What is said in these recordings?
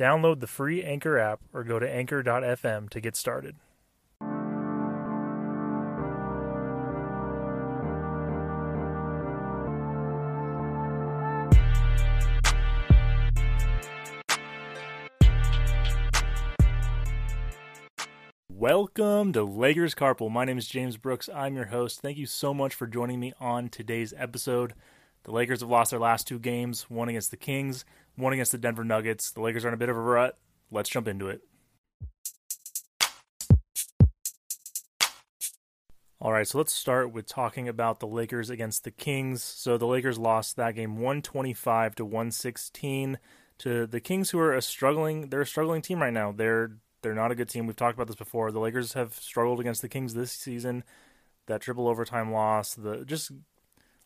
Download the free Anchor app or go to anchor.fm to get started. Welcome to Lakers Carpool. My name is James Brooks. I'm your host. Thank you so much for joining me on today's episode. The Lakers have lost their last two games, one against the Kings, one against the Denver Nuggets. The Lakers are in a bit of a rut. Let's jump into it. All right, so let's start with talking about the Lakers against the Kings. So the Lakers lost that game 125 to 116 to the Kings who are a struggling they're a struggling team right now. They're they're not a good team. We've talked about this before. The Lakers have struggled against the Kings this season. That triple overtime loss, the just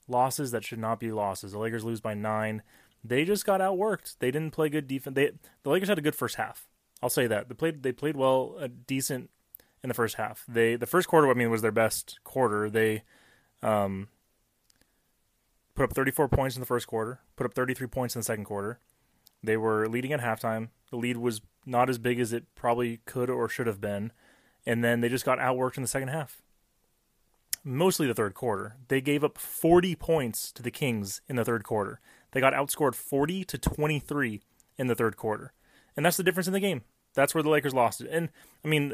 losses that should not be losses. The Lakers lose by 9 they just got outworked. They didn't play good defense. They the Lakers had a good first half. I'll say that they played they played well, a decent in the first half. They the first quarter, I mean, was their best quarter. They um, put up 34 points in the first quarter, put up 33 points in the second quarter. They were leading at halftime. The lead was not as big as it probably could or should have been, and then they just got outworked in the second half. Mostly the third quarter. They gave up 40 points to the Kings in the third quarter. They got outscored 40 to 23 in the third quarter. And that's the difference in the game. That's where the Lakers lost it. And I mean,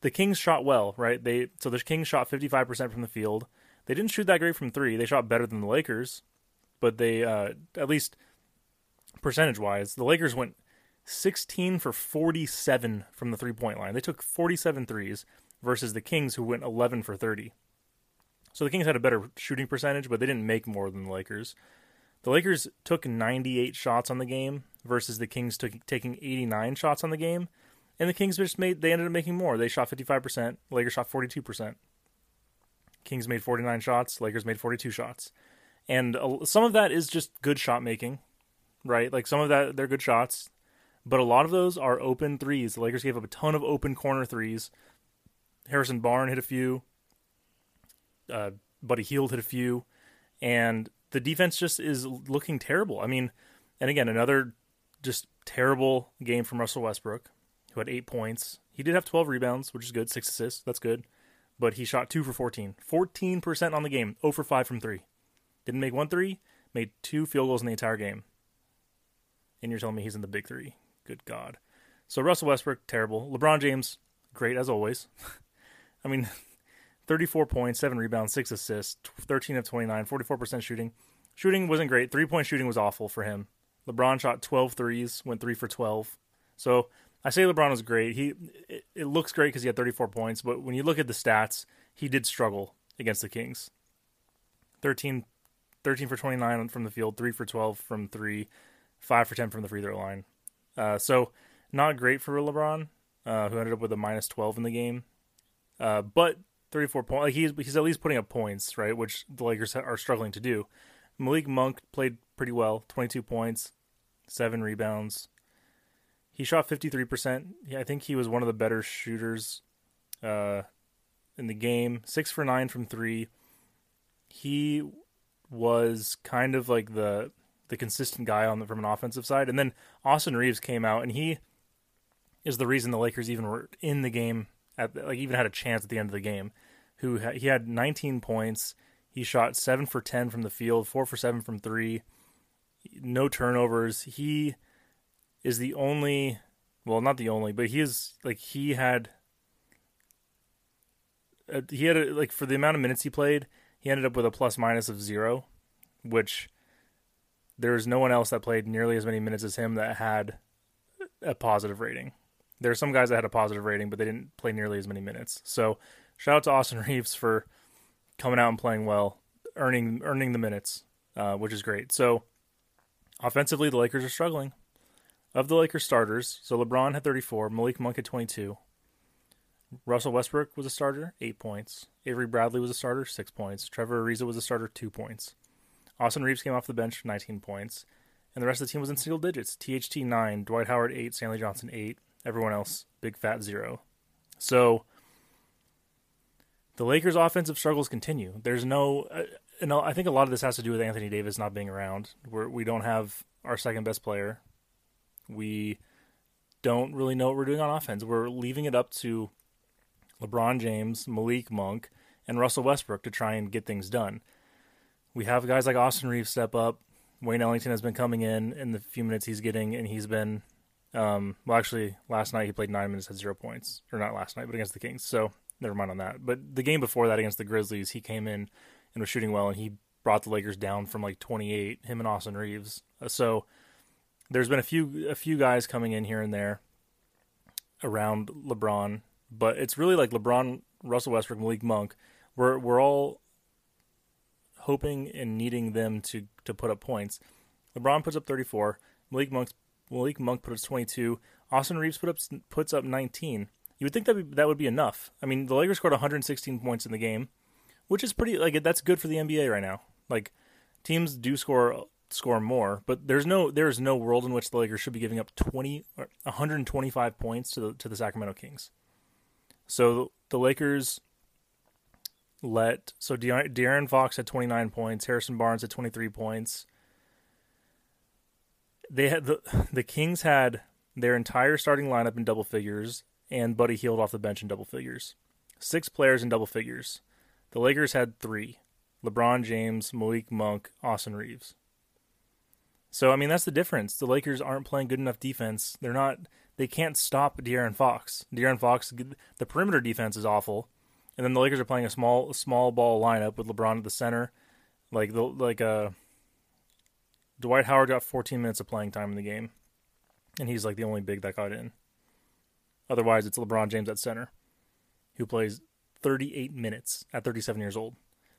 the Kings shot well, right? They so the Kings shot 55% from the field. They didn't shoot that great from 3. They shot better than the Lakers, but they uh, at least percentage-wise, the Lakers went 16 for 47 from the three-point line. They took 47 threes versus the Kings who went 11 for 30. So the Kings had a better shooting percentage, but they didn't make more than the Lakers. The Lakers took 98 shots on the game versus the Kings took, taking 89 shots on the game. And the Kings just made they ended up making more. They shot 55%, Lakers shot 42%. Kings made 49 shots, Lakers made 42 shots. And some of that is just good shot making, right? Like some of that they're good shots, but a lot of those are open threes. The Lakers gave up a ton of open corner threes. Harrison Barnes hit a few. Uh, Buddy Hield hit a few, and the defense just is looking terrible. I mean, and again, another just terrible game from Russell Westbrook, who had eight points. He did have 12 rebounds, which is good, six assists. That's good. But he shot two for 14. 14% on the game, 0 for 5 from three. Didn't make one three, made two field goals in the entire game. And you're telling me he's in the big three. Good God. So Russell Westbrook, terrible. LeBron James, great as always. I mean, 34 points, 7 rebounds, 6 assists, 13 of 29, 44% shooting. Shooting wasn't great. Three point shooting was awful for him. LeBron shot 12 threes, went 3 for 12. So I say LeBron was great. He it, it looks great because he had 34 points, but when you look at the stats, he did struggle against the Kings. 13, 13 for 29 from the field, 3 for 12 from 3, 5 for 10 from the free throw line. Uh, so not great for LeBron, uh, who ended up with a minus 12 in the game. Uh, but 34 points. Like he's he's at least putting up points, right? Which the Lakers are struggling to do. Malik Monk played pretty well, 22 points, seven rebounds. He shot 53%. Yeah, I think he was one of the better shooters uh, in the game. Six for nine from three. He was kind of like the the consistent guy on the, from an offensive side. And then Austin Reaves came out, and he is the reason the Lakers even were in the game at like even had a chance at the end of the game. Who ha- he had 19 points. He shot seven for 10 from the field, four for seven from three, no turnovers. He is the only, well, not the only, but he is like he had. Uh, he had a, like for the amount of minutes he played, he ended up with a plus minus of zero, which there's no one else that played nearly as many minutes as him that had a positive rating. There are some guys that had a positive rating, but they didn't play nearly as many minutes. So, shout out to Austin Reaves for coming out and playing well, earning earning the minutes, uh, which is great. So, offensively, the Lakers are struggling. Of the Lakers starters, so LeBron had 34, Malik Monk had 22. Russell Westbrook was a starter, eight points. Avery Bradley was a starter, six points. Trevor Ariza was a starter, two points. Austin Reaves came off the bench, 19 points. And the rest of the team was in single digits. THT, nine. Dwight Howard, eight. Stanley Johnson, eight. Everyone else, big fat zero. So the Lakers' offensive struggles continue. There's no, uh, and I think a lot of this has to do with Anthony Davis not being around. We're, we don't have our second best player. We don't really know what we're doing on offense. We're leaving it up to LeBron James, Malik Monk, and Russell Westbrook to try and get things done. We have guys like Austin Reaves step up. Wayne Ellington has been coming in in the few minutes he's getting, and he's been. Um, well, actually, last night he played nine minutes had zero points, or not last night, but against the Kings. So never mind on that. But the game before that against the Grizzlies, he came in and was shooting well, and he brought the Lakers down from like 28. Him and Austin Reaves. Uh, so there's been a few a few guys coming in here and there around LeBron, but it's really like LeBron, Russell Westbrook, Malik Monk. We're we're all hoping and needing them to to put up points. LeBron puts up 34. Malik Monk Malik Monk puts up 22. Austin Reaves put up puts up 19. You would think that that would be enough. I mean, the Lakers scored 116 points in the game, which is pretty like that's good for the NBA right now. Like teams do score score more, but there's no there is no world in which the Lakers should be giving up 20 or 125 points to the to the Sacramento Kings. So the Lakers let so De- De'Aaron Fox had 29 points, Harrison Barnes had 23 points. They had the the Kings had their entire starting lineup in double figures and Buddy Hield off the bench in double figures. Six players in double figures. The Lakers had 3. LeBron James, Malik Monk, Austin Reaves. So I mean that's the difference. The Lakers aren't playing good enough defense. They're not. They can't stop De'Aaron Fox. De'Aaron Fox. The perimeter defense is awful, and then the Lakers are playing a small small ball lineup with LeBron at the center. Like the like uh, Dwight Howard got 14 minutes of playing time in the game, and he's like the only big that got in. Otherwise, it's LeBron James at center, who plays 38 minutes at 37 years old.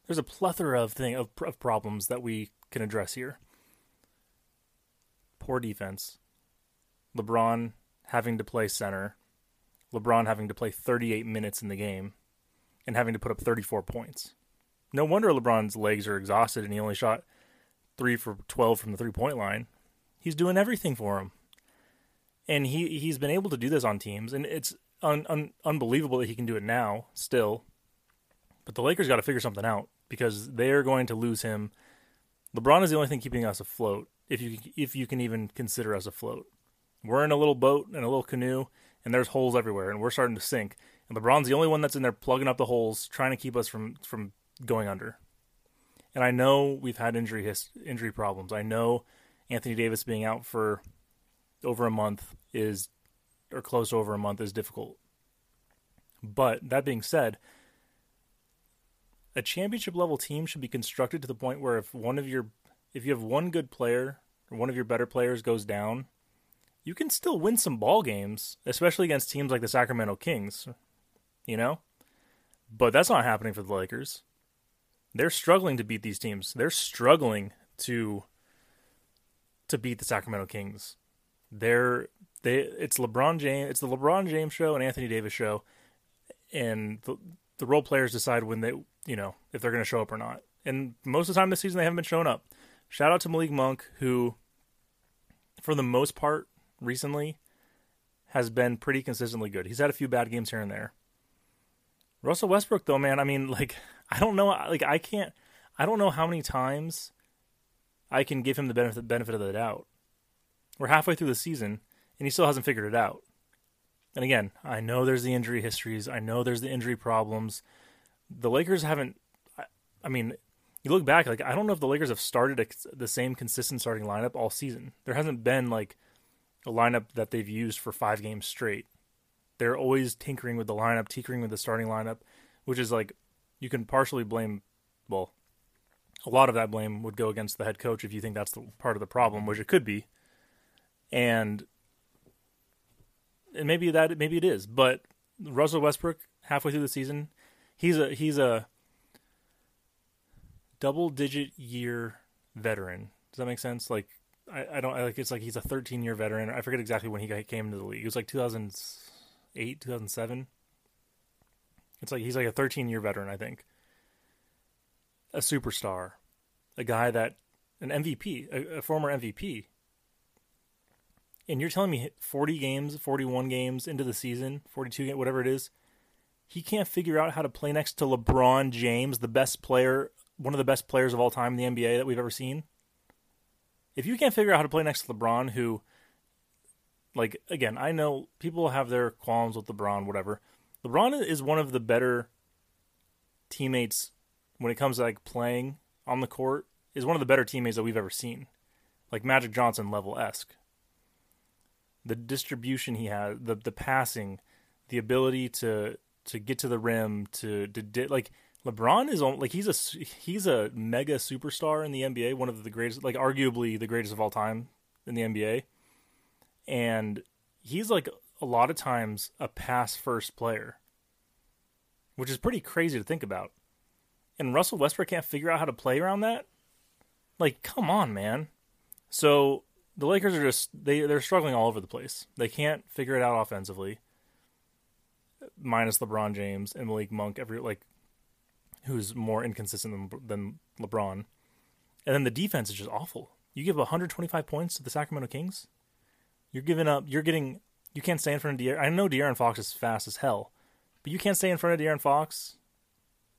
There's a plethora of thing of, of problems that we can address here poor defense, LeBron having to play center, LeBron having to play 38 minutes in the game, and having to put up 34 points. No wonder LeBron's legs are exhausted and he only shot 3 for 12 from the three point line. He's doing everything for him. And he, he's been able to do this on teams, and it's un, un, unbelievable that he can do it now, still. But the Lakers got to figure something out because they are going to lose him. LeBron is the only thing keeping us afloat if you if you can even consider us afloat. We're in a little boat and a little canoe, and there's holes everywhere, and we're starting to sink. And LeBron's the only one that's in there plugging up the holes, trying to keep us from from going under. And I know we've had injury his, injury problems. I know Anthony Davis being out for over a month is or close to over a month is difficult. But that being said, a championship level team should be constructed to the point where if one of your if you have one good player or one of your better players goes down, you can still win some ball games, especially against teams like the Sacramento Kings. You know? But that's not happening for the Lakers. They're struggling to beat these teams. They're struggling to to beat the Sacramento Kings. They're they it's LeBron James it's the LeBron James show and Anthony Davis show and the, the role players decide when they you know if they're going to show up or not. And most of the time this season they haven't been showing up. Shout out to Malik Monk, who, for the most part, recently has been pretty consistently good. He's had a few bad games here and there. Russell Westbrook, though, man, I mean, like, I don't know, like, I can't, I don't know how many times I can give him the benefit benefit of the doubt. We're halfway through the season, and he still hasn't figured it out. And again, I know there's the injury histories. I know there's the injury problems. The Lakers haven't. I, I mean, you look back, like I don't know if the Lakers have started a, the same consistent starting lineup all season. There hasn't been like a lineup that they've used for five games straight. They're always tinkering with the lineup, tinkering with the starting lineup, which is like you can partially blame. Well, a lot of that blame would go against the head coach if you think that's the part of the problem, which it could be, and and maybe that maybe it is. But Russell Westbrook halfway through the season, he's a he's a double digit year veteran. Does that make sense? Like I, I don't I like it's like he's a 13 year veteran. I forget exactly when he came into the league. It was like 2008, 2007. It's like he's like a 13 year veteran, I think. A superstar, a guy that an MVP, a, a former MVP. And you're telling me 40 games, 41 games into the season, 42 whatever it is, he can't figure out how to play next to LeBron James, the best player, one of the best players of all time in the NBA that we've ever seen. If you can't figure out how to play next to LeBron, who, like, again, I know people have their qualms with LeBron, whatever. LeBron is one of the better teammates when it comes to like playing on the court. Is one of the better teammates that we've ever seen, like Magic Johnson level esque. The distribution he has, the the passing, the ability to to get to the rim, to to like LeBron is on like he's a he's a mega superstar in the NBA, one of the greatest, like arguably the greatest of all time in the NBA, and he's like a lot of times a pass first player, which is pretty crazy to think about. And Russell Westbrook can't figure out how to play around that. Like, come on, man. So the Lakers are just they they're struggling all over the place. They can't figure it out offensively. Minus LeBron James and Malik Monk, every like, who's more inconsistent than, than LeBron, and then the defense is just awful. You give 125 points to the Sacramento Kings. You're giving up. You're getting you can't stay in front of De'Aaron. I know De'Aaron Fox is fast as hell, but you can't stay in front of De'Aaron Fox.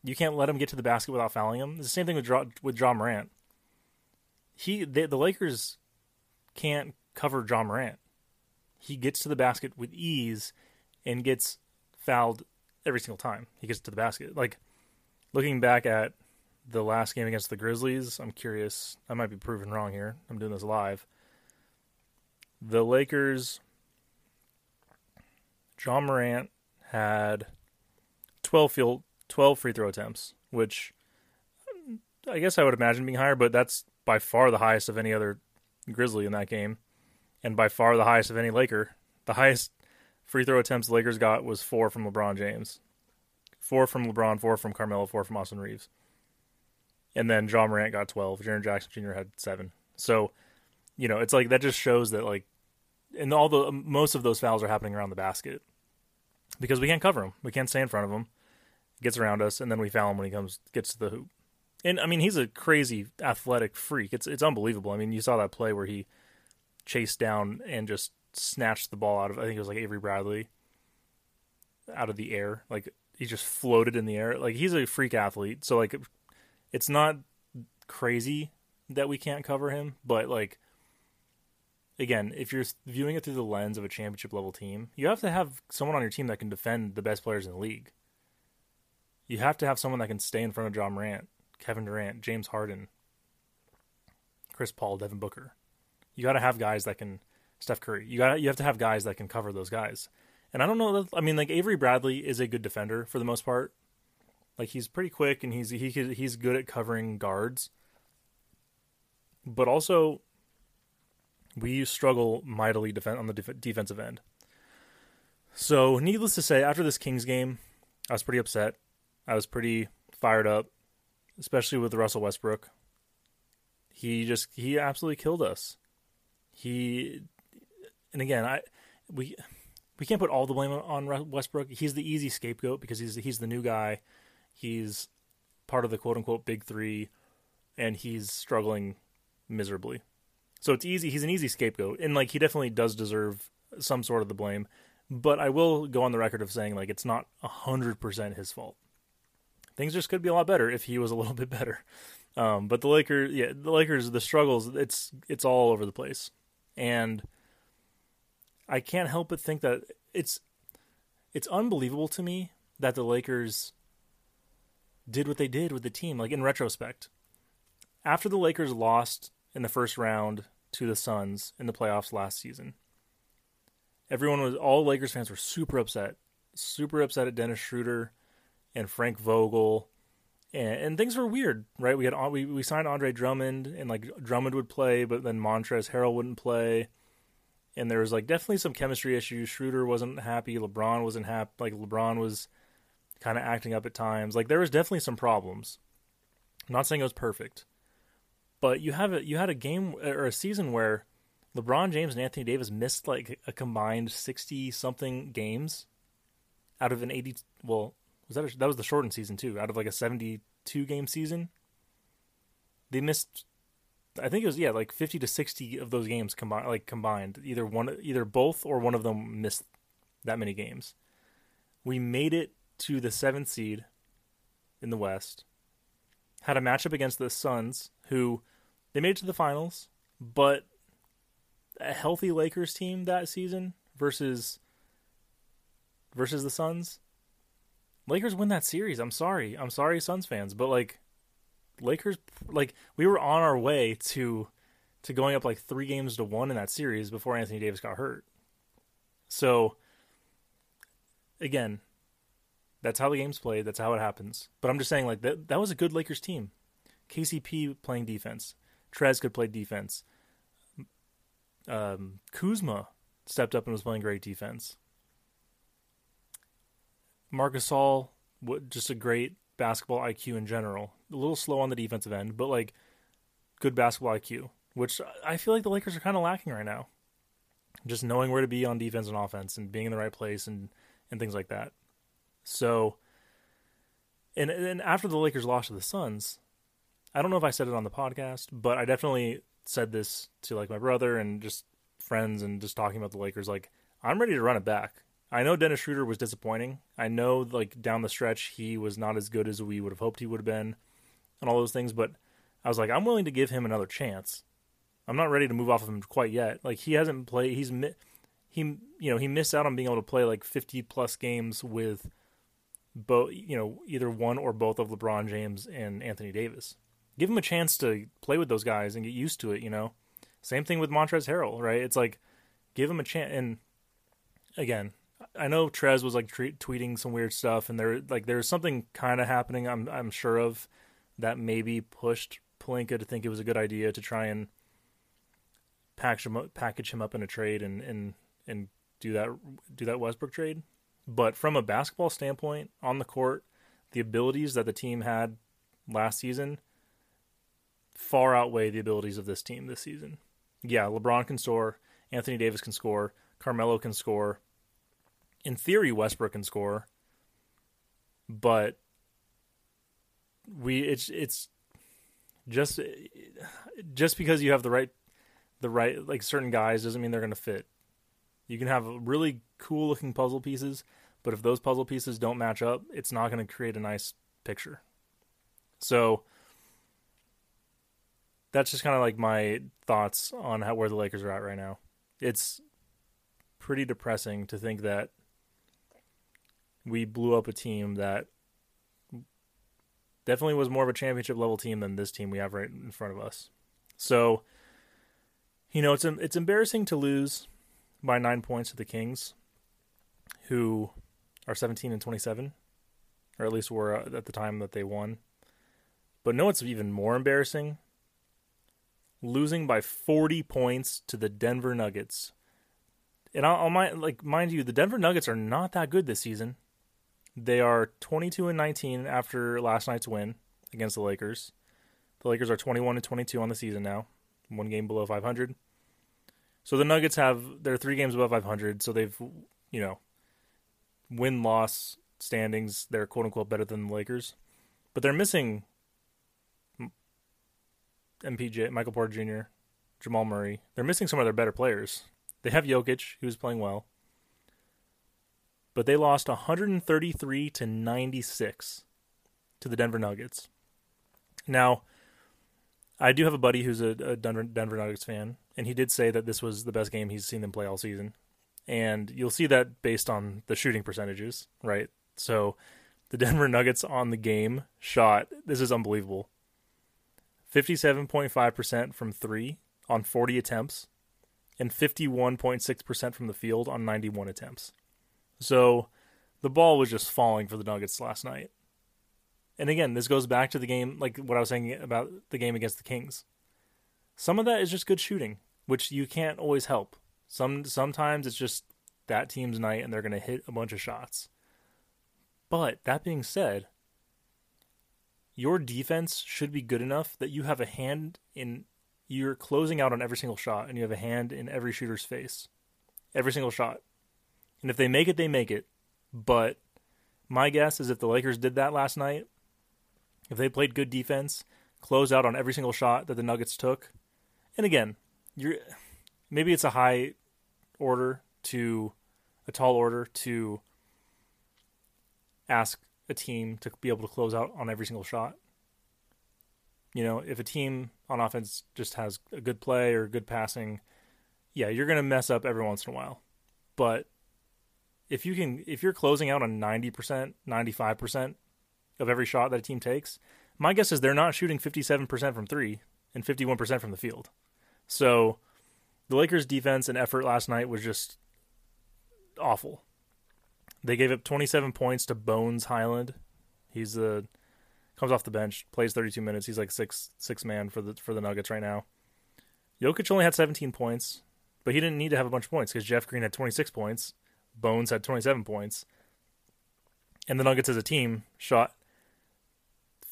You can't let him get to the basket without fouling him. It's the same thing with Ja, with Ja Morant. He they, the Lakers can't cover Ja Morant. He gets to the basket with ease and gets fouled every single time he gets to the basket. Like looking back at the last game against the Grizzlies, I'm curious. I might be proven wrong here. I'm doing this live. The Lakers Ja Morant had 12 field 12 free throw attempts, which I guess I would imagine being higher, but that's by far the highest of any other Grizzly in that game, and by far the highest of any Laker. The highest free throw attempts the Lakers got was four from LeBron James, four from LeBron, four from Carmelo, four from Austin Reaves, and then Ja Morant got twelve. Jaren Jackson Jr. had seven. So, you know, it's like that just shows that like, and all the most of those fouls are happening around the basket because we can't cover him. We can't stay in front of him. Gets around us, and then we foul him when he comes gets to the hoop. And I mean, he's a crazy athletic freak. It's it's unbelievable. I mean, you saw that play where he chased down and just snatched the ball out of I think it was like Avery Bradley out of the air. Like he just floated in the air. Like he's a freak athlete. So like it's not crazy that we can't cover him, but like again, if you're viewing it through the lens of a championship level team, you have to have someone on your team that can defend the best players in the league. You have to have someone that can stay in front of Ja Morant, Kevin Durant, James Harden, Chris Paul, Devin Booker. You got to have guys that can Steph Curry. You got you have to have guys that can cover those guys. And I don't know. I mean, like Avery Bradley is a good defender for the most part. Like he's pretty quick and he's he he's good at covering guards. But also, we struggle mightily defend on the def- defensive end. So, needless to say, after this Kings game, I was pretty upset. I was pretty fired up, especially with Russell Westbrook. He just he absolutely killed us. He and again, I we we can't put all the blame on Westbrook. He's the easy scapegoat because he's he's the new guy. He's part of the quote unquote big 3 and he's struggling miserably. So it's easy. He's an easy scapegoat, and like he definitely does deserve some sort of the blame. But I will go on the record of saying like it's not hundred percent his fault. Things just could be a lot better if he was a little bit better. Um, but the Lakers, yeah, the Lakers, the struggles, it's it's all over the place, and I can't help but think that it's it's unbelievable to me that the Lakers did what they did with the team. Like in retrospect, after the Lakers lost in the first round to the Suns in the playoffs last season. Everyone was all Lakers fans were super upset, super upset at Dennis Schroeder and Frank Vogel, and, and things were weird, right? We had we we signed Andre Drummond, and like Drummond would play, but then Montrezl Harrell wouldn't play, and there was like definitely some chemistry issues. Schroeder wasn't happy, LeBron wasn't happy, like LeBron was kind of acting up at times. Like there was definitely some problems. I'm not saying it was perfect, but you have a, you had a game or a season where LeBron James and Anthony Davis missed like a combined sixty something games out of an eighty. Well, was that a, that was the shortened season too. Out of like a seventy-two game season, they missed. I think it was yeah, like fifty to sixty of those games combined, like combined. Either one, either both, or one of them missed that many games. We made it to the seventh seed in the West. Had a matchup against the Suns, who they made it to the finals, but a healthy Lakers team that season versus versus the Suns. Lakers win that series. I'm sorry. I'm sorry Suns fans, but like Lakers like we were on our way to to going up like 3 games to 1 in that series before Anthony Davis got hurt. So again, that's how the game's played. That's how it happens. But I'm just saying, like that that was a good Lakers team. KCP playing defense. Trez could play defense. Um, Kuzma stepped up and was playing great defense. Marc Gasol, just a great basketball IQ in general. A little slow on the defensive end, but like good basketball IQ, which I feel like the Lakers are kind of lacking right now. Just knowing where to be on defense and offense and being in the right place and and things like that. So, and and after the Lakers lost to the Suns, I don't know if I said it on the podcast, but I definitely said this to like my brother and just friends and just talking about the Lakers. Like, I'm ready to run it back. I know Dennis Schroeder was disappointing. I know like down the stretch he was not as good as we would have hoped he would have been, and all those things. But I was like, I'm willing to give him another chance. I'm not ready to move off of him quite yet. Like he hasn't played. He's he you know he missed out on being able to play like 50 plus games with both you know either one or both of LeBron James and Anthony Davis. Give him a chance to play with those guys and get used to it. You know, same thing with Montrezl Harrell, right? It's like give him a chance. And again, I know Trez was like tre- tweeting some weird stuff, and there like there's something kind of happening. I'm I'm sure of that maybe pushed Pelinka to think it was a good idea to try and package him up, package him up in a trade and and and do that do that Westbrook trade. But from a basketball standpoint, on the court, the abilities that the team had last season far outweigh the abilities of this team this season. Yeah, LeBron can score, Anthony Davis can score, Carmelo can score. In theory, Westbrook can score, but we it's it's just just because you have the right the right like certain guys doesn't mean they're going to fit. You can have really cool looking puzzle pieces, but if those puzzle pieces don't match up, it's not going to create a nice picture. So that's just kind of like my thoughts on how where the Lakers are at right now. It's pretty depressing to think that we blew up a team that definitely was more of a championship level team than this team we have right in front of us. So, you know, it's it's embarrassing to lose by 9 points to the Kings who are 17 and 27 or at least were uh, at the time that they won. But no, it's even more embarrassing losing by 40 points to the Denver Nuggets. And I'll, I'll mind, like mind you, the Denver Nuggets are not that good this season. They are 22 and 19 after last night's win against the Lakers. The Lakers are 21 and 22 on the season now, one game below 500. So the Nuggets have they're three games above 500, so they've you know win loss standings they're quote unquote better than the Lakers, but they're missing MPJ, Michael Porter Jr., Jamal Murray. They're missing some of their better players. They have Jokic, who's playing well, but they lost 133 to 96 to the Denver Nuggets. Now, I do have a buddy who's a, a Denver, Denver Nuggets fan, and he did say that this was the best game he's seen them play all season. And you'll see that based on the shooting percentages, right? So the Denver Nuggets on the game shot, this is unbelievable. 57.5% from three on 40 attempts, and 51.6% from the field on 91 attempts. So the ball was just falling for the Nuggets last night. And again, this goes back to the game, like what I was saying about the game against the Kings. Some of that is just good shooting, which you can't always help. Some sometimes it's just that team's night and they're going to hit a bunch of shots. But that being said, your defense should be good enough that you have a hand in you're closing out on every single shot and you have a hand in every shooter's face. Every single shot. And if they make it, they make it. But My guess is if the Lakers did that last night, if they played good defense, close out on every single shot that the Nuggets took, and again, you're maybe it's a high order to a tall order to ask a team to be able to close out on every single shot. You know, if a team on offense just has a good play or good passing, yeah, you're going to mess up every once in a while. But if you can if you're closing out on 90%, 95% of every shot that a team takes, my guess is they're not shooting 57% from 3 and 51% from the field. So, the Lakers defense and effort last night was just awful. They gave up 27 points to Bones Hyland. He's the comes off the bench, plays 32 minutes. He's like six six man for the for the Nuggets right now. Jokic only had 17 points, but he didn't need to have a bunch of points because Jeff Green had 26 points, Bones had 27 points, and the Nuggets as a team shot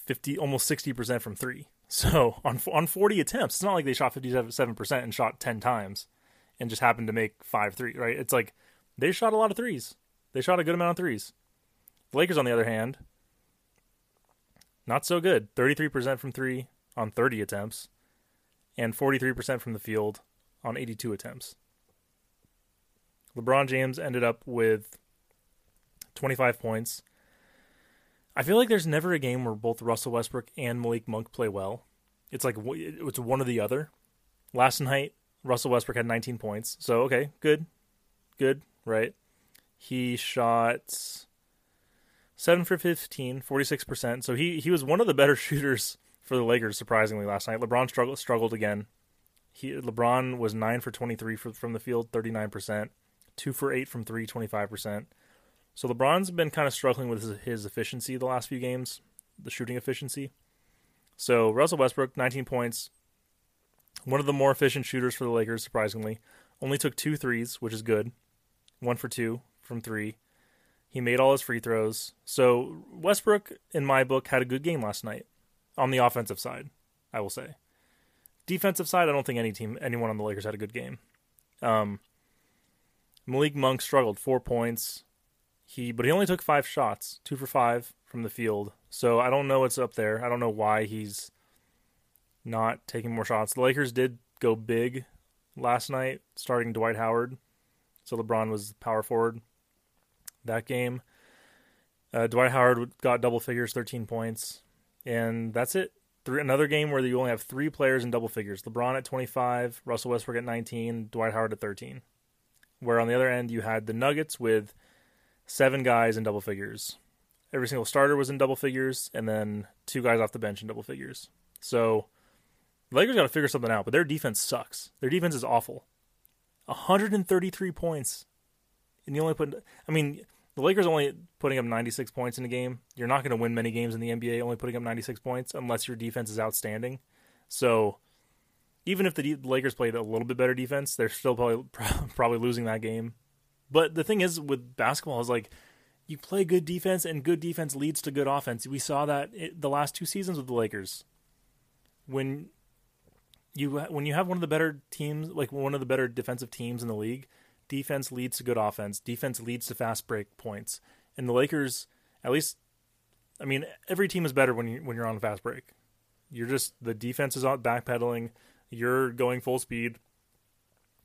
50 almost 60 percent from three. So on on 40 attempts, it's not like they shot 57 percent and shot 10 times, and just happened to make five three. Right? It's like they shot a lot of threes. They shot a good amount of threes. The Lakers, on the other hand, not so good. 33% from three on 30 attempts, and 43% from the field on 82 attempts. LeBron James ended up with 25 points. I feel like there's never a game where both Russell Westbrook and Malik Monk play well. It's like it's one or the other. Last night, Russell Westbrook had 19 points. So, okay, good. Good, right? He shot 7 for 15, 46%. So he, he was one of the better shooters for the Lakers, surprisingly, last night. LeBron struggled, struggled again. He, LeBron was 9 for 23 for, from the field, 39%. 2 for 8 from 3, 25%. So LeBron's been kind of struggling with his, his efficiency the last few games, the shooting efficiency. So Russell Westbrook, 19 points. One of the more efficient shooters for the Lakers, surprisingly. Only took two threes, which is good. One for two from three. He made all his free throws. So Westbrook, in my book, had a good game last night on the offensive side. I will say. Defensive side, I don't think any team, anyone on the Lakers had a good game. Um, Malik Monk struggled, four points. He, but he only took five shots, two for five from the field. So I don't know what's up there. I don't know why he's not taking more shots. The Lakers did go big last night, starting Dwight Howard. So LeBron was power forward that game. Uh, Dwight Howard got double figures, 13 points, and that's it. Three, another game where you only have three players in double figures: LeBron at 25, Russell Westbrook at 19, Dwight Howard at 13. Where on the other end you had the Nuggets with seven guys in double figures. Every single starter was in double figures, and then two guys off the bench in double figures. So Lakers got to figure something out, but their defense sucks. Their defense is awful. 133 points, and you only put. I mean, the Lakers only putting up 96 points in a game. You're not going to win many games in the NBA only putting up 96 points unless your defense is outstanding. So even if the Lakers played a little bit better defense, they're still probably probably losing that game. But the thing is with basketball is like you play good defense and good defense leads to good offense. We saw that the last two seasons with the Lakers. When you when you have one of the better teams, like one of the better defensive teams in the league, defense leads to good offense. Defense leads to fast break points. And the Lakers, at least, I mean, every team is better when you when you're on a fast break. You're just the defense is out backpedaling. You're going full speed,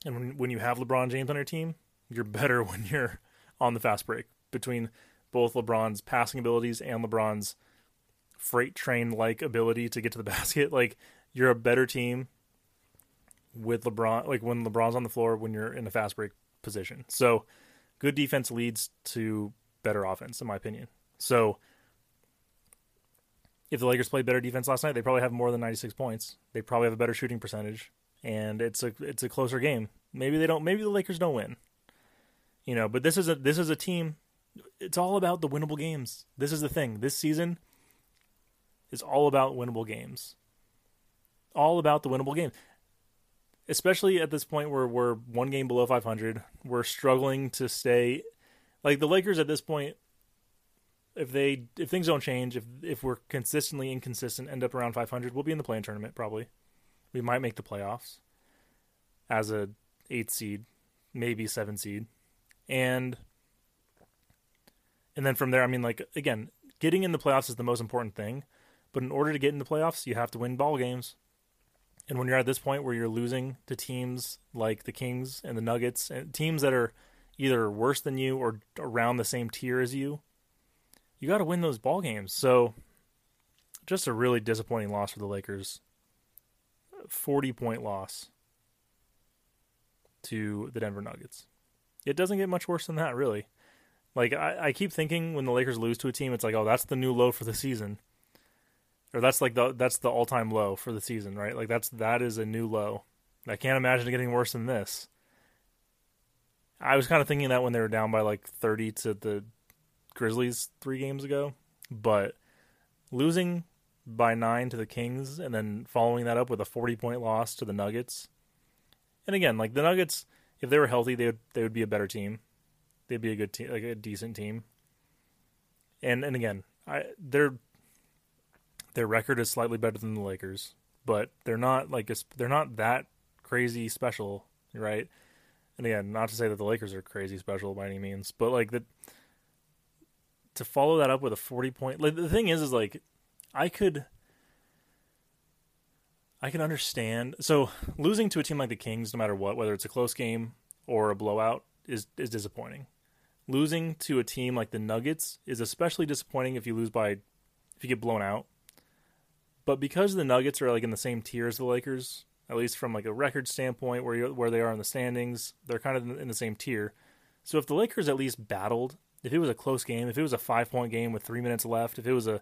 and when when you have LeBron James on your team, you're better when you're on the fast break. Between both LeBron's passing abilities and LeBron's freight train like ability to get to the basket, like you're a better team with LeBron. Like when LeBron's on the floor, when you're in a fast break position. So good defense leads to better offense, in my opinion. So if the Lakers played better defense last night, they probably have more than 96 points. They probably have a better shooting percentage, and it's a it's a closer game. Maybe they don't. Maybe the Lakers don't win. You know, but this is a this is a team. It's all about the winnable games. This is the thing. This season is all about winnable games. All about the winnable game especially at this point where we're one game below 500, we're struggling to stay like the Lakers at this point. If they if things don't change, if if we're consistently inconsistent, end up around 500, we'll be in the play-in tournament probably. We might make the playoffs as a eighth seed, maybe seven seed, and and then from there, I mean, like again, getting in the playoffs is the most important thing. But in order to get in the playoffs, you have to win ball games. And when you're at this point where you're losing to teams like the Kings and the Nuggets, and teams that are either worse than you or around the same tier as you, you got to win those ball games. So, just a really disappointing loss for the Lakers. 40 point loss to the Denver Nuggets. It doesn't get much worse than that, really. Like, I, I keep thinking when the Lakers lose to a team, it's like, oh, that's the new low for the season. Or that's like the that's the all time low for the season, right? Like that's that is a new low. I can't imagine it getting worse than this. I was kind of thinking that when they were down by like 30 to the Grizzlies three games ago, but losing by nine to the Kings and then following that up with a 40 point loss to the Nuggets. And again, like the Nuggets, if they were healthy, they would they would be a better team. They'd be a good team, like a decent team. And and again, I their their record is slightly better than the Lakers, but they're not like they're not that crazy special, right? And again, not to say that the Lakers are crazy special by any means, but like the to follow that up with a 40 point like the thing is is like I could I can understand. So losing to a team like the Kings, no matter what, whether it's a close game or a blowout, is is disappointing. Losing to a team like the Nuggets is especially disappointing if you lose by if you get blown out. But because the Nuggets are like in the same tier as the Lakers, at least from like a record standpoint, where you, where they are in the standings, they're kind of in the same tier. So if the Lakers at least battled, if it was a close game, if it was a five point game with three minutes left, if it was a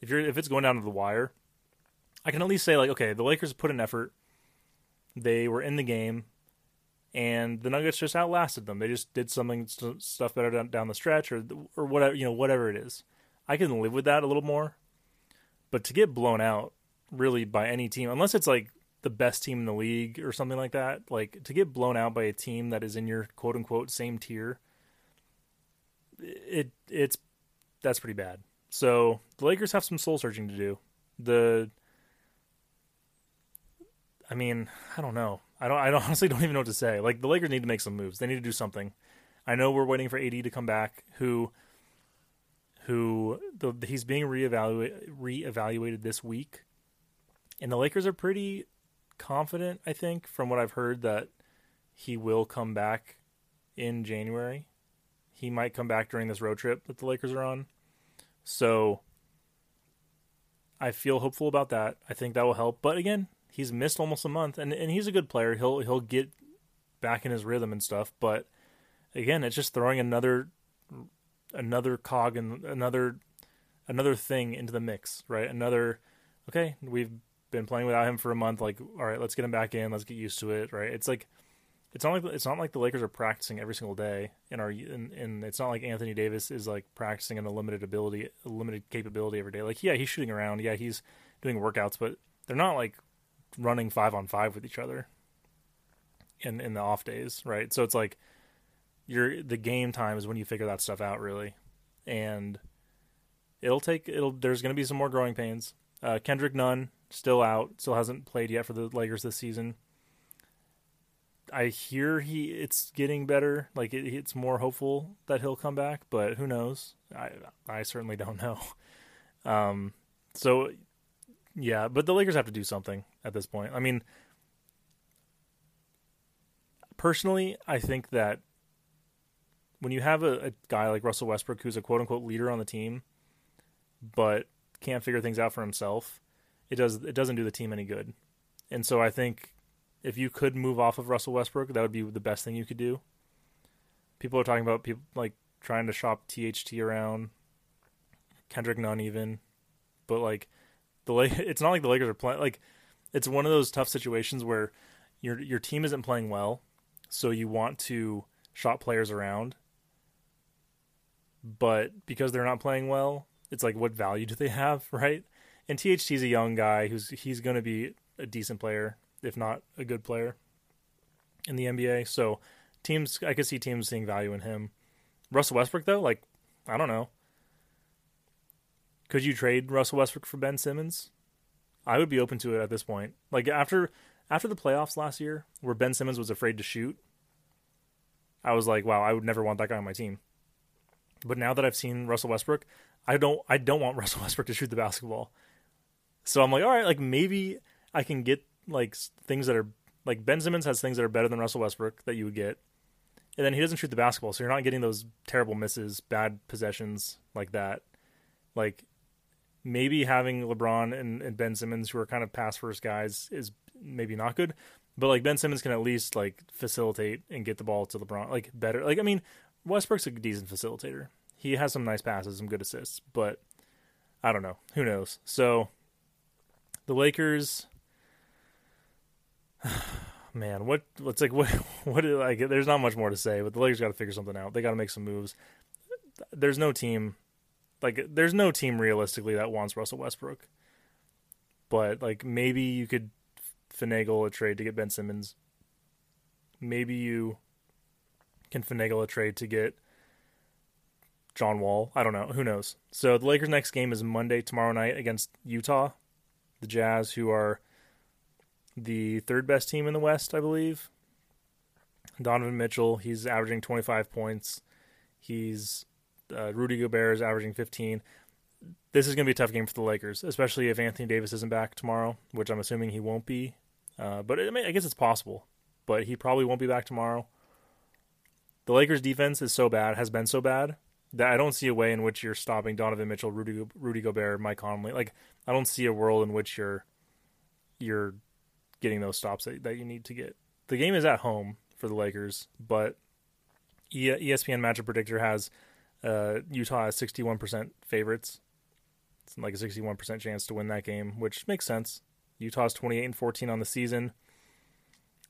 if you're if it's going down to the wire, I can at least say like, okay, the Lakers put an effort. They were in the game, and the Nuggets just outlasted them. They just did something stuff better down, down the stretch, or or whatever you know, whatever it is. I can live with that a little more, but to get blown out really by any team, unless it's like the best team in the league or something like that, like to get blown out by a team that is in your quote unquote same tier, it it's that's pretty bad. So the Lakers have some soul searching to do. The I mean, I don't know. I don't I honestly don't even know what to say. Like the Lakers need to make some moves. They need to do something. I know we're waiting for AD to come back who who the, he's being reevaluated reevaluated this week. And the Lakers are pretty confident, I think, from what I've heard that he will come back in January. He might come back during this road trip that the Lakers are on. So I feel hopeful about that. I think that will help. But again, he's missed almost a month and, and he's a good player. He'll he'll get back in his rhythm and stuff, but again, it's just throwing another another cog and another another thing into the mix, right? Another okay, we've been playing without him for a month, like all right, let's get him back in, let's get used to it, right? It's like it's not like it's not like the Lakers are practicing every single day in our and, and it's not like Anthony Davis is like practicing in a limited ability, a limited capability every day. Like yeah, he's shooting around, yeah, he's doing workouts, but they're not like running five on five with each other in in the off days, right? So it's like you're the game time is when you figure that stuff out really, and it'll take it'll there's going to be some more growing pains. Uh, Kendrick Nunn still out, still hasn't played yet for the Lakers this season. I hear he it's getting better. Like it, it's more hopeful that he'll come back, but who knows? I I certainly don't know. Um, so yeah, but the Lakers have to do something at this point. I mean, personally, I think that when you have a, a guy like Russell Westbrook, who's a quote unquote leader on the team, but can't figure things out for himself, it does it doesn't do the team any good. And so I think if you could move off of Russell Westbrook, that would be the best thing you could do. People are talking about people like trying to shop THT around, Kendrick Nunn even, but like the it's not like the Lakers are playing like it's one of those tough situations where your your team isn't playing well, so you want to shop players around, but because they're not playing well, it's like what value do they have, right? And THT's a young guy who's he's going to be a decent player if not a good player in the NBA. So teams, I could see teams seeing value in him. Russell Westbrook, though, like I don't know. Could you trade Russell Westbrook for Ben Simmons? I would be open to it at this point. Like after after the playoffs last year, where Ben Simmons was afraid to shoot, I was like, wow, I would never want that guy on my team. But now that I've seen Russell Westbrook, I don't I don't want Russell Westbrook to shoot the basketball. So I'm like, all right, like maybe I can get like things that are like Ben Simmons has things that are better than Russell Westbrook that you would get. And then he doesn't shoot the basketball, so you're not getting those terrible misses, bad possessions like that. Like maybe having LeBron and, and Ben Simmons who are kind of pass first guys is maybe not good. But like Ben Simmons can at least like facilitate and get the ball to LeBron like better. Like I mean, Westbrook's a decent facilitator. He has some nice passes, some good assists, but I don't know. Who knows? So the Lakers man, what what's like what what like there's not much more to say, but the Lakers got to figure something out. They got to make some moves. There's no team like there's no team realistically that wants Russell Westbrook. But like maybe you could finagle a trade to get Ben Simmons. Maybe you can finagle a trade to get John Wall. I don't know. Who knows? So the Lakers' next game is Monday tomorrow night against Utah, the Jazz, who are the third best team in the West, I believe. Donovan Mitchell, he's averaging 25 points. He's uh, Rudy Gobert is averaging 15. This is going to be a tough game for the Lakers, especially if Anthony Davis isn't back tomorrow, which I'm assuming he won't be. Uh, but I, mean, I guess it's possible, but he probably won't be back tomorrow. The Lakers' defense is so bad, has been so bad that I don't see a way in which you're stopping Donovan Mitchell, Rudy Rudy Gobert, Mike Conley. Like I don't see a world in which you're you're getting those stops that, that you need to get. The game is at home for the Lakers, but ESPN Matchup Predictor has uh, Utah as 61% favorites. It's like a 61% chance to win that game, which makes sense. Utah's 28 and 14 on the season.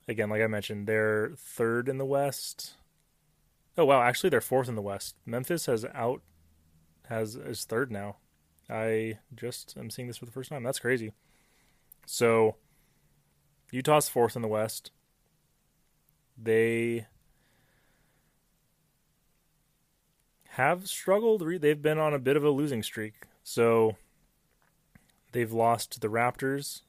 Again, like I mentioned, they're third in the West. Oh wow, actually they're fourth in the West. Memphis has out has is third now. I just am seeing this for the first time. That's crazy. So Utah's fourth in the West. They have struggled. They've been on a bit of a losing streak. So they've lost to the Raptors.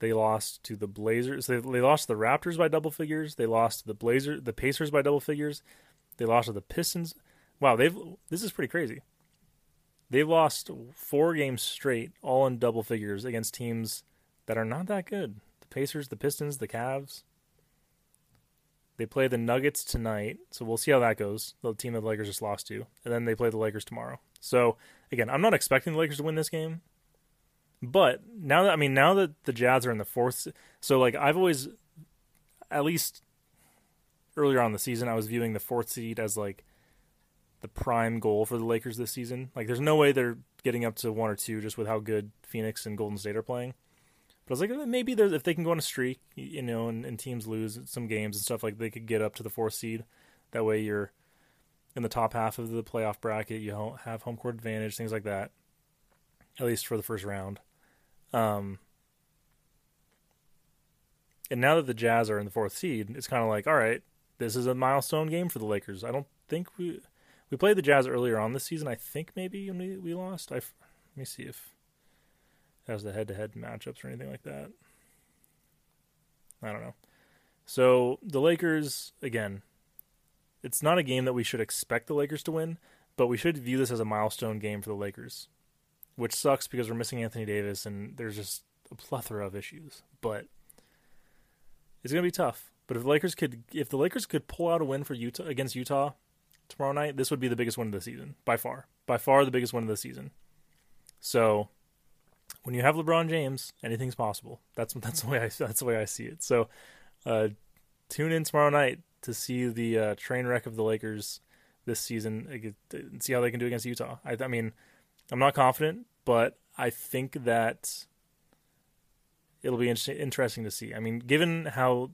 They lost to the Blazers. They, they lost the Raptors by double figures. They lost to the Blazers, the Pacers by double figures. They lost to the Pistons. Wow, they've this is pretty crazy. They've lost four games straight, all in double figures against teams that are not that good. The Pacers, the Pistons, the Cavs. They play the Nuggets tonight, so we'll see how that goes. The team that the Lakers just lost to, and then they play the Lakers tomorrow. So again, I'm not expecting the Lakers to win this game, but now that I mean now that the Jazz are in the fourth, so like I've always, at least earlier on the season, I was viewing the fourth seed as like the prime goal for the Lakers this season. Like there's no way they're getting up to one or two just with how good Phoenix and Golden State are playing. But I was like, eh, maybe if they can go on a streak, you know, and, and teams lose some games and stuff, like they could get up to the fourth seed. That way, you're in the top half of the playoff bracket. You have home court advantage, things like that. At least for the first round. Um, and now that the Jazz are in the fourth seed, it's kind of like, all right, this is a milestone game for the Lakers. I don't think we we played the Jazz earlier on this season. I think maybe we we lost. I let me see if has the head-to-head matchups or anything like that. I don't know. So the Lakers again, it's not a game that we should expect the Lakers to win, but we should view this as a milestone game for the Lakers, which sucks because we're missing Anthony Davis and there's just a plethora of issues. But it's gonna be tough. But if the Lakers could, if the Lakers could pull out a win for Utah against Utah tomorrow night, this would be the biggest win of the season by far, by far the biggest win of the season. So when you have LeBron James, anything's possible. That's that's the way I that's the way I see it. So, uh, tune in tomorrow night to see the uh, train wreck of the Lakers this season and see how they can do against Utah. I, I mean, I'm not confident, but I think that it'll be interesting to see. I mean, given how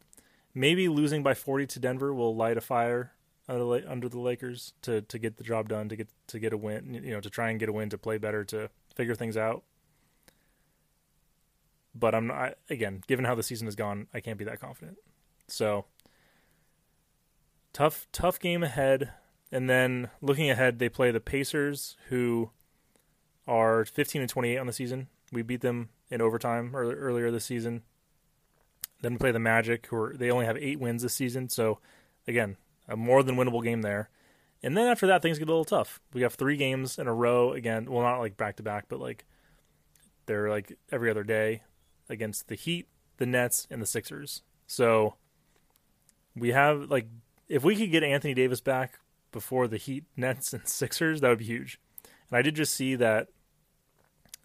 maybe losing by 40 to Denver will light a fire under the Lakers to to get the job done, to get to get a win, you know, to try and get a win, to play better, to figure things out but I'm not again, given how the season has gone, I can't be that confident. So tough tough game ahead. And then looking ahead, they play the Pacers who are 15 and 28 on the season. We beat them in overtime earlier this season. Then we play the Magic who are they only have 8 wins this season, so again, a more than winnable game there. And then after that, things get a little tough. We have three games in a row again. Well, not like back to back, but like they're like every other day against the Heat, the Nets, and the Sixers. So we have like if we could get Anthony Davis back before the Heat, Nets, and Sixers, that would be huge. And I did just see that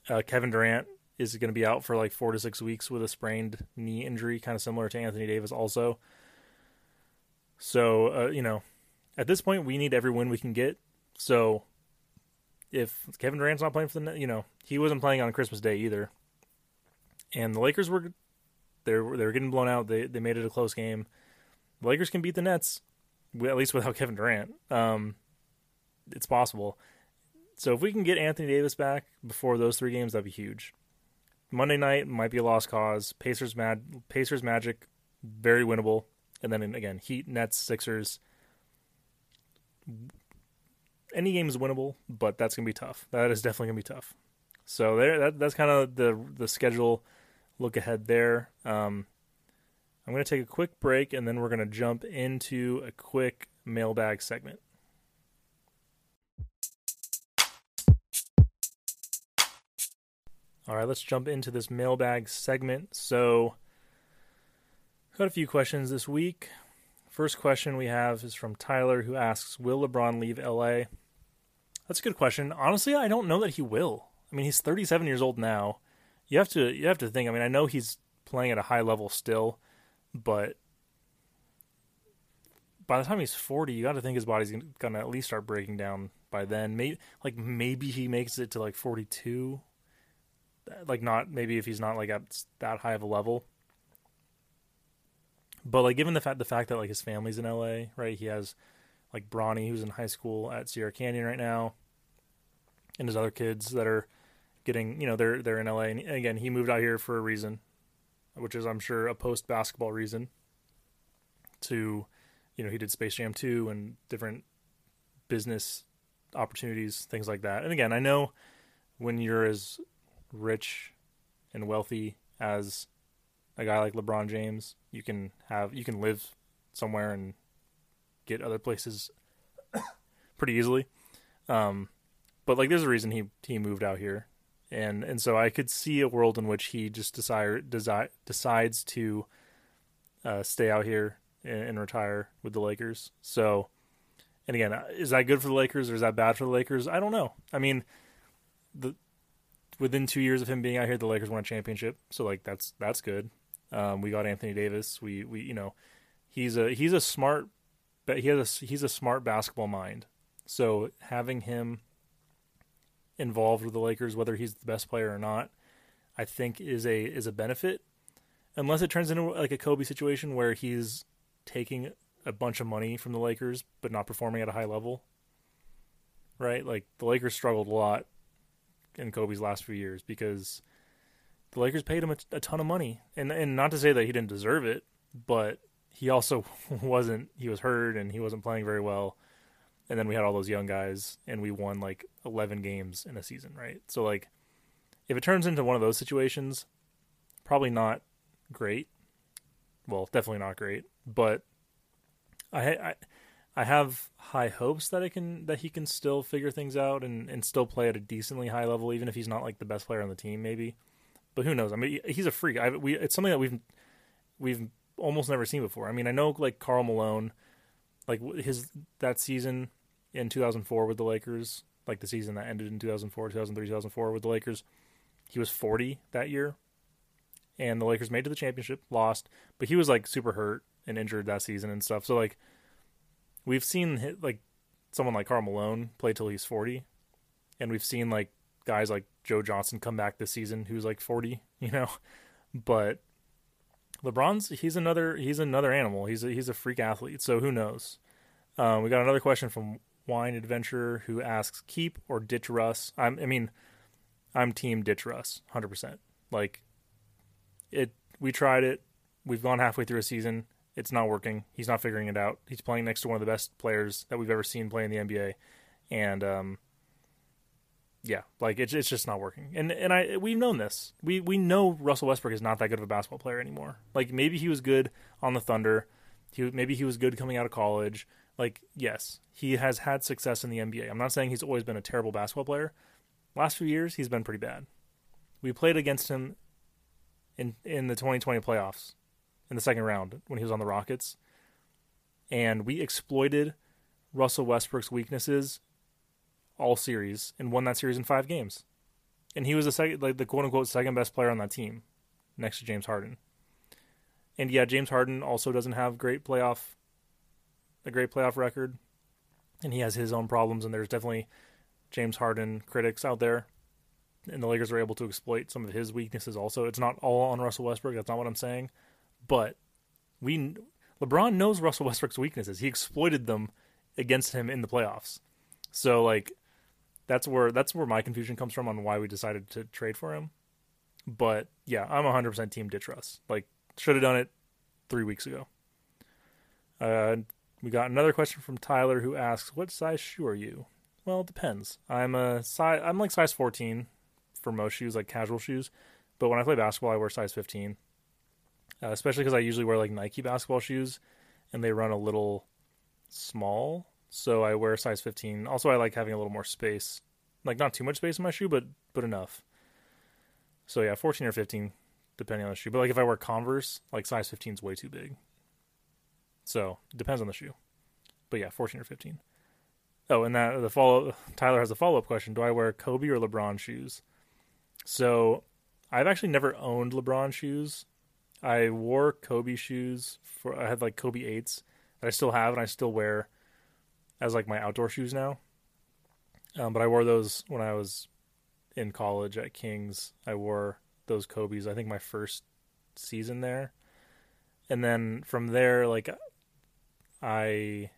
uh, Kevin Durant is going to be out for like four to six weeks with a sprained knee injury, kind of similar to Anthony Davis, also. So uh, you know, at this point, we need every win we can get. So if Kevin Durant's not playing for the, you know, he wasn't playing on Christmas Day either, and the Lakers were, they're they're getting blown out. They they made it a close game. The Lakers can beat the Nets, at least without Kevin Durant. Um, it's possible. So if we can get Anthony Davis back before those three games, that'd be huge. Monday night might be a lost cause. Pacers mad Pacers Magic, very winnable. And then again, Heat, Nets, Sixers. Any game is winnable, but that's gonna be tough. That is definitely gonna be tough. So there, that, that's kind of the the schedule look ahead there. Um, I'm gonna take a quick break, and then we're gonna jump into a quick mailbag segment. All right, let's jump into this mailbag segment. So, got a few questions this week. First question we have is from Tyler, who asks, "Will LeBron leave LA?" That's a good question. Honestly, I don't know that he will. I mean, he's 37 years old now. You have to you have to think. I mean, I know he's playing at a high level still, but by the time he's 40, you got to think his body's gonna at least start breaking down by then. Maybe like maybe he makes it to like 42 like not maybe if he's not like at that high of a level. But like given the fact the fact that like his family's in LA, right? He has like Bronny who's in high school at Sierra Canyon right now, and his other kids that are getting you know they're they're in LA. And again, he moved out here for a reason, which is I'm sure a post basketball reason. To, you know, he did Space Jam 2 and different business opportunities, things like that. And again, I know when you're as rich and wealthy as a guy like LeBron James, you can have you can live somewhere and get other places pretty easily. Um, but like, there's a reason he he moved out here, and and so I could see a world in which he just desire desi- decides to uh, stay out here and, and retire with the Lakers. So, and again, is that good for the Lakers or is that bad for the Lakers? I don't know. I mean, the within two years of him being out here, the Lakers won a championship. So like that's that's good. Um, we got Anthony Davis. We we you know he's a he's a smart but he has a, he's a smart basketball mind. So having him involved with the Lakers, whether he's the best player or not, I think is a is a benefit. Unless it turns into like a Kobe situation where he's taking a bunch of money from the Lakers but not performing at a high level. Right? Like the Lakers struggled a lot in Kobe's last few years because the Lakers paid him a, a, ton of money, and and not to say that he didn't deserve it, but he also wasn't. He was hurt and he wasn't playing very well. And then we had all those young guys, and we won like eleven games in a season, right? So like, if it turns into one of those situations, probably not great. Well, definitely not great, but I, I I have high hopes that it can that he can still figure things out and, and still play at a decently high level, even if he's not like the best player on the team, maybe. But who knows? I mean, he's a freak. I, we it's something that we've we've almost never seen before. I mean, I know like Karl Malone, like his that season in 2004 with the Lakers, like the season that ended in 2004, 2003, 2004 with the Lakers, he was 40 that year, and the Lakers made to the championship, lost, but he was like super hurt and injured that season and stuff. So like we've seen like someone like Karl Malone play till he's 40, and we've seen like guys like Joe Johnson come back this season who's like 40, you know, but LeBron's he's another he's another animal. He's a, he's a freak athlete. So who knows? Um, we got another question from Wine Adventurer who asks, "Keep or ditch Russ?" I'm, I mean, I'm team ditch Russ, hundred percent. Like it, we tried it. We've gone halfway through a season. It's not working. He's not figuring it out. He's playing next to one of the best players that we've ever seen play in the NBA, and um, yeah, like it's it's just not working. And and I we've known this. We we know Russell Westbrook is not that good of a basketball player anymore. Like maybe he was good on the Thunder. He maybe he was good coming out of college, Like, yes, he has had success in the NBA. I'm not saying he's always been a terrible basketball player. Last few years, he's been pretty bad. We played against him in in the 2020 playoffs in the second round when he was on the Rockets, and we exploited Russell Westbrook's weaknesses all series and won that series in five games. And he was the second, like the quote unquote second best player on that team, next to James Harden. And yeah, James Harden also doesn't have great playoff, a great playoff record, and he has his own problems. And there's definitely James Harden critics out there, and the Lakers are able to exploit some of his weaknesses. Also, it's not all on Russell Westbrook. That's not what I'm saying, but we LeBron knows Russell Westbrook's weaknesses. He exploited them against him in the playoffs. So like that's where that's where my confusion comes from on why we decided to trade for him. But yeah, I'm 100% team ditch Russ. Like should have done it 3 weeks ago. Uh we got another question from Tyler who asks, "What size shoe are you?" Well, it depends. I'm a size I'm like size 14 for most shoes, like casual shoes, but when I play basketball I wear size 15. Uh, especially cuz I usually wear like Nike basketball shoes and they run a little small so I wear size 15. Also, I like having a little more space, like not too much space in my shoe, but but enough. So yeah, 14 or 15, depending on the shoe. But like if I wear Converse, like size 15 is way too big. So depends on the shoe. But yeah, 14 or 15. Oh, and that the follow Tyler has a follow up question: Do I wear Kobe or LeBron shoes? So I've actually never owned LeBron shoes. I wore Kobe shoes for I had like Kobe eights that I still have and I still wear as like my outdoor shoes now. Um, but I wore those when I was in college at Kings. I wore those Kobe's. I think my first season there, and then from there, like I,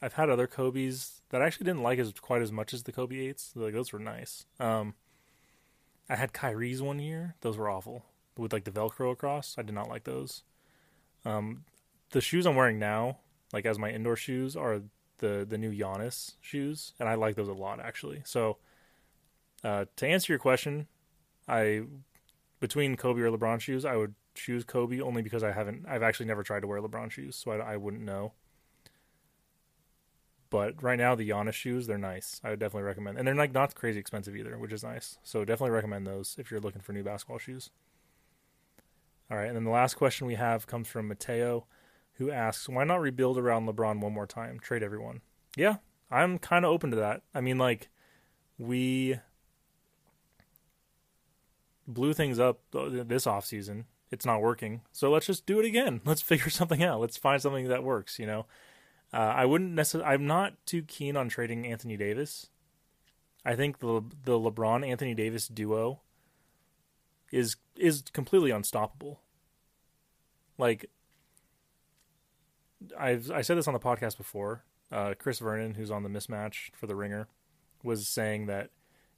I've had other Kobe's that I actually didn't like as quite as much as the Kobe eights. Like those were nice. Um, I had Kyrie's one year. Those were awful with like the Velcro across. I did not like those. Um, the shoes I'm wearing now like as my indoor shoes are the the new Giannis shoes, and I like those a lot actually. So uh, to answer your question, I between Kobe or LeBron shoes, I would choose Kobe only because I haven't I've actually never tried to wear LeBron shoes, so I, I wouldn't know. But right now, the Giannis shoes they're nice. I would definitely recommend, and they're like not crazy expensive either, which is nice. So definitely recommend those if you're looking for new basketball shoes. All right, and then the last question we have comes from Mateo who asks, why not rebuild around LeBron one more time? Trade everyone. Yeah, I'm kind of open to that. I mean, like, we blew things up this off season. It's not working. So let's just do it again. Let's figure something out. Let's find something that works, you know? Uh, I wouldn't necessarily, I'm not too keen on trading Anthony Davis. I think the the LeBron Anthony Davis duo is is completely unstoppable. Like I've I said this on the podcast before. Uh, Chris Vernon, who's on the mismatch for the Ringer, was saying that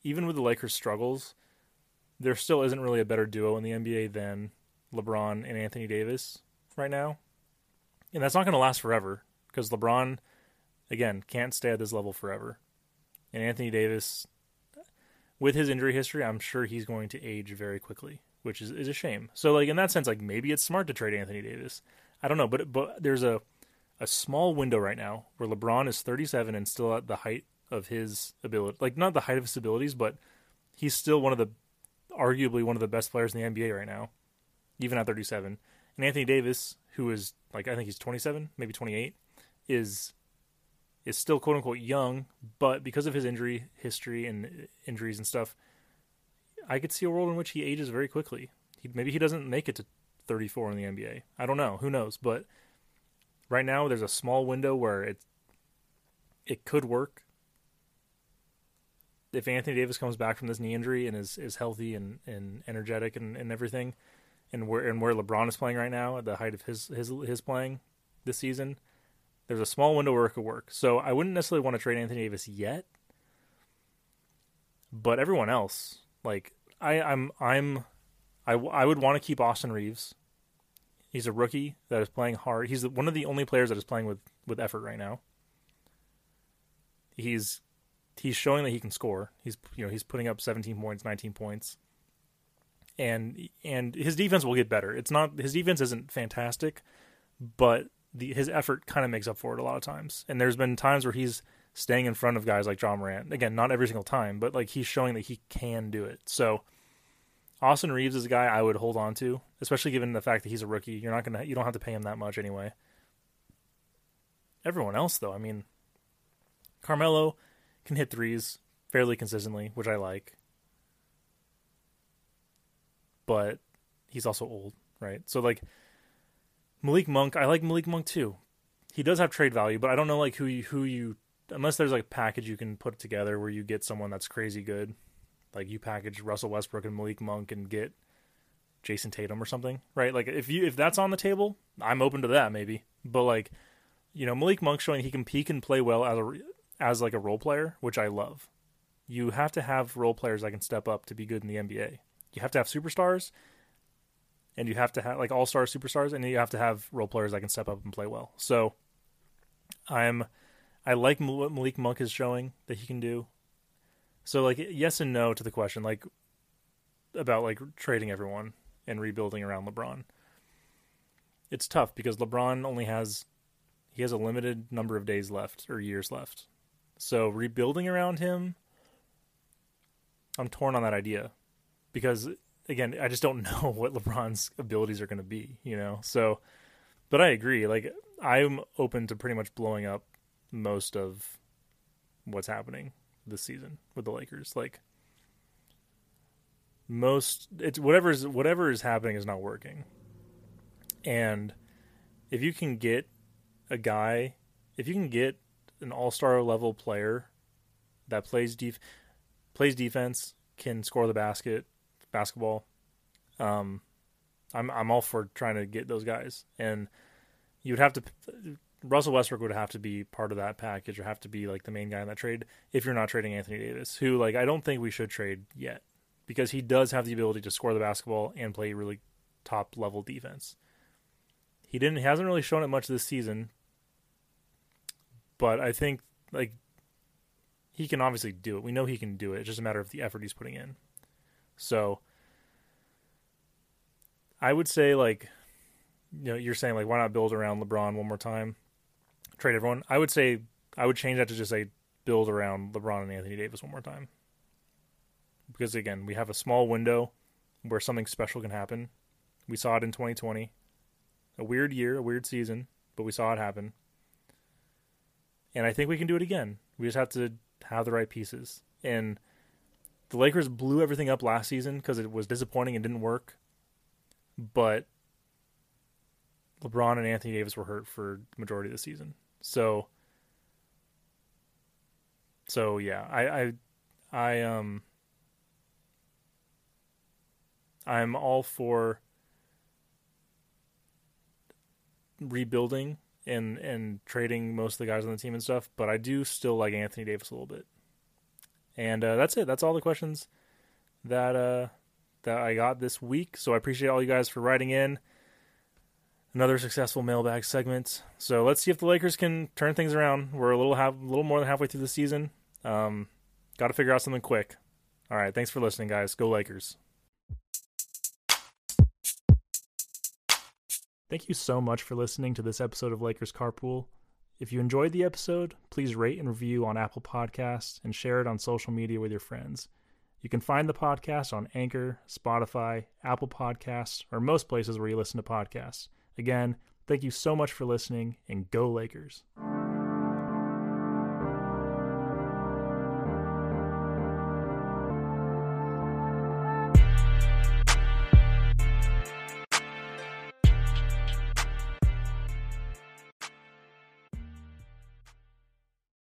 even with the Lakers' struggles, there still isn't really a better duo in the NBA than LeBron and Anthony Davis right now, and that's not going to last forever because LeBron, again, can't stay at this level forever, and Anthony Davis, with his injury history, I'm sure he's going to age very quickly, which is is a shame. So like in that sense, like maybe it's smart to trade Anthony Davis I don't know, but but there's a a small window right now where LeBron is 37 and still at the height of his ability, like not the height of his abilities, but he's still one of the arguably one of the best players in the NBA right now, even at 37. And Anthony Davis, who is like I think he's 27, maybe 28, is is still quote unquote young, but because of his injury history and injuries and stuff, I could see a world in which he ages very quickly. He, maybe he doesn't make it to 34 in the NBA. I don't know. Who knows? But right now, there's a small window where it it could work. If Anthony Davis comes back from this knee injury and is, is healthy and, and energetic and, and everything, and where and where LeBron is playing right now at the height of his his his playing this season, there's a small window where it could work. So I wouldn't necessarily want to trade Anthony Davis yet, but everyone else, like I I'm I'm I, I would want to keep Austin Reaves. He's a rookie that is playing hard. He's one of the only players that is playing with, with effort right now. He's he's showing that he can score. He's you know he's putting up 17 points, 19 points, and and his defense will get better. It's not his defense isn't fantastic, but the his effort kind of makes up for it a lot of times. And there's been times where he's staying in front of guys like Ja Morant. Again, not every single time, but like he's showing that he can do it. So Austin Reaves is a guy I would hold on to, especially given the fact that he's a rookie. You're not gonna you don't have to pay him that much anyway. Everyone else though, I mean Carmelo can hit threes fairly consistently, which I like. But he's also old, right? So like Malik Monk, I like Malik Monk too. He does have trade value, but I don't know like who you who you unless there's like a package you can put together where you get someone that's crazy good. Like you package Russell Westbrook and Malik Monk and get Jayson Tatum or something, right? Like if you if that's on the table, I'm open to that maybe. But like, you know, Malik Monk showing he can peak and play well as a as like a role player, which I love. You have to have role players that can step up to be good in the NBA. You have to have superstars and you have to have like all star superstars, and you have to have role players that can step up and play well. So, I'm I like what Malik Monk is showing that he can do. So like yes and no to the question like about like trading everyone and rebuilding around LeBron. It's tough because LeBron only has he has a limited number of days left or years left. So rebuilding around him I'm torn on that idea because again, I just don't know what LeBron's abilities are going to be, you know. So, but I agree. Like I'm open to pretty much blowing up most of what's happening this season with the Lakers. Like most, it's whatever is whatever is happening is not working. And if you can get a guy, if you can get an all star level player that plays def- plays defense, can score the basket, basketball. Um, I'm I'm all for trying to get those guys, and you would have to. Russell Westbrook would have to be part of that package, or have to be like the main guy in that trade. If you're not trading Anthony Davis, who like I don't think we should trade yet, because he does have the ability to score the basketball and play really top level defense. He didn't. He hasn't really shown it much this season, but I think like he can obviously do it. We know he can do it. It's just a matter of the effort he's putting in. So I would say like you know, you're saying like why not build around LeBron one more time? Trade everyone. I would say I would change that to just say build around LeBron and Anthony Davis one more time. Because again, we have a small window where something special can happen. We saw it in 2020. A weird year, a weird season, but we saw it happen. And I think we can do it again. We just have to have the right pieces. And the Lakers blew everything up last season because it was disappointing and didn't work. But LeBron and Anthony Davis were hurt for the majority of the season. So so yeah, I I I um I'm all for rebuilding and and trading most of the guys on the team and stuff, but I do still like Anthony Davis a little bit. And uh, that's it. That's all the questions that uh, that I got this week. So I appreciate all you guys for writing in. Another successful mailbag segment. So let's see if the Lakers can turn things around. We're a little half, a little more than halfway through the season. Um, Got to figure out something quick. All right, thanks for listening, guys. Go Lakers. Thank you so much for listening to this episode of Lakers Carpool. If you enjoyed the episode, please rate and review on Apple Podcasts and share it on social media with your friends. You can find the podcast on Anchor, Spotify, Apple Podcasts, or most places where you listen to podcasts. Again, thank you so much for listening, and go Lakers.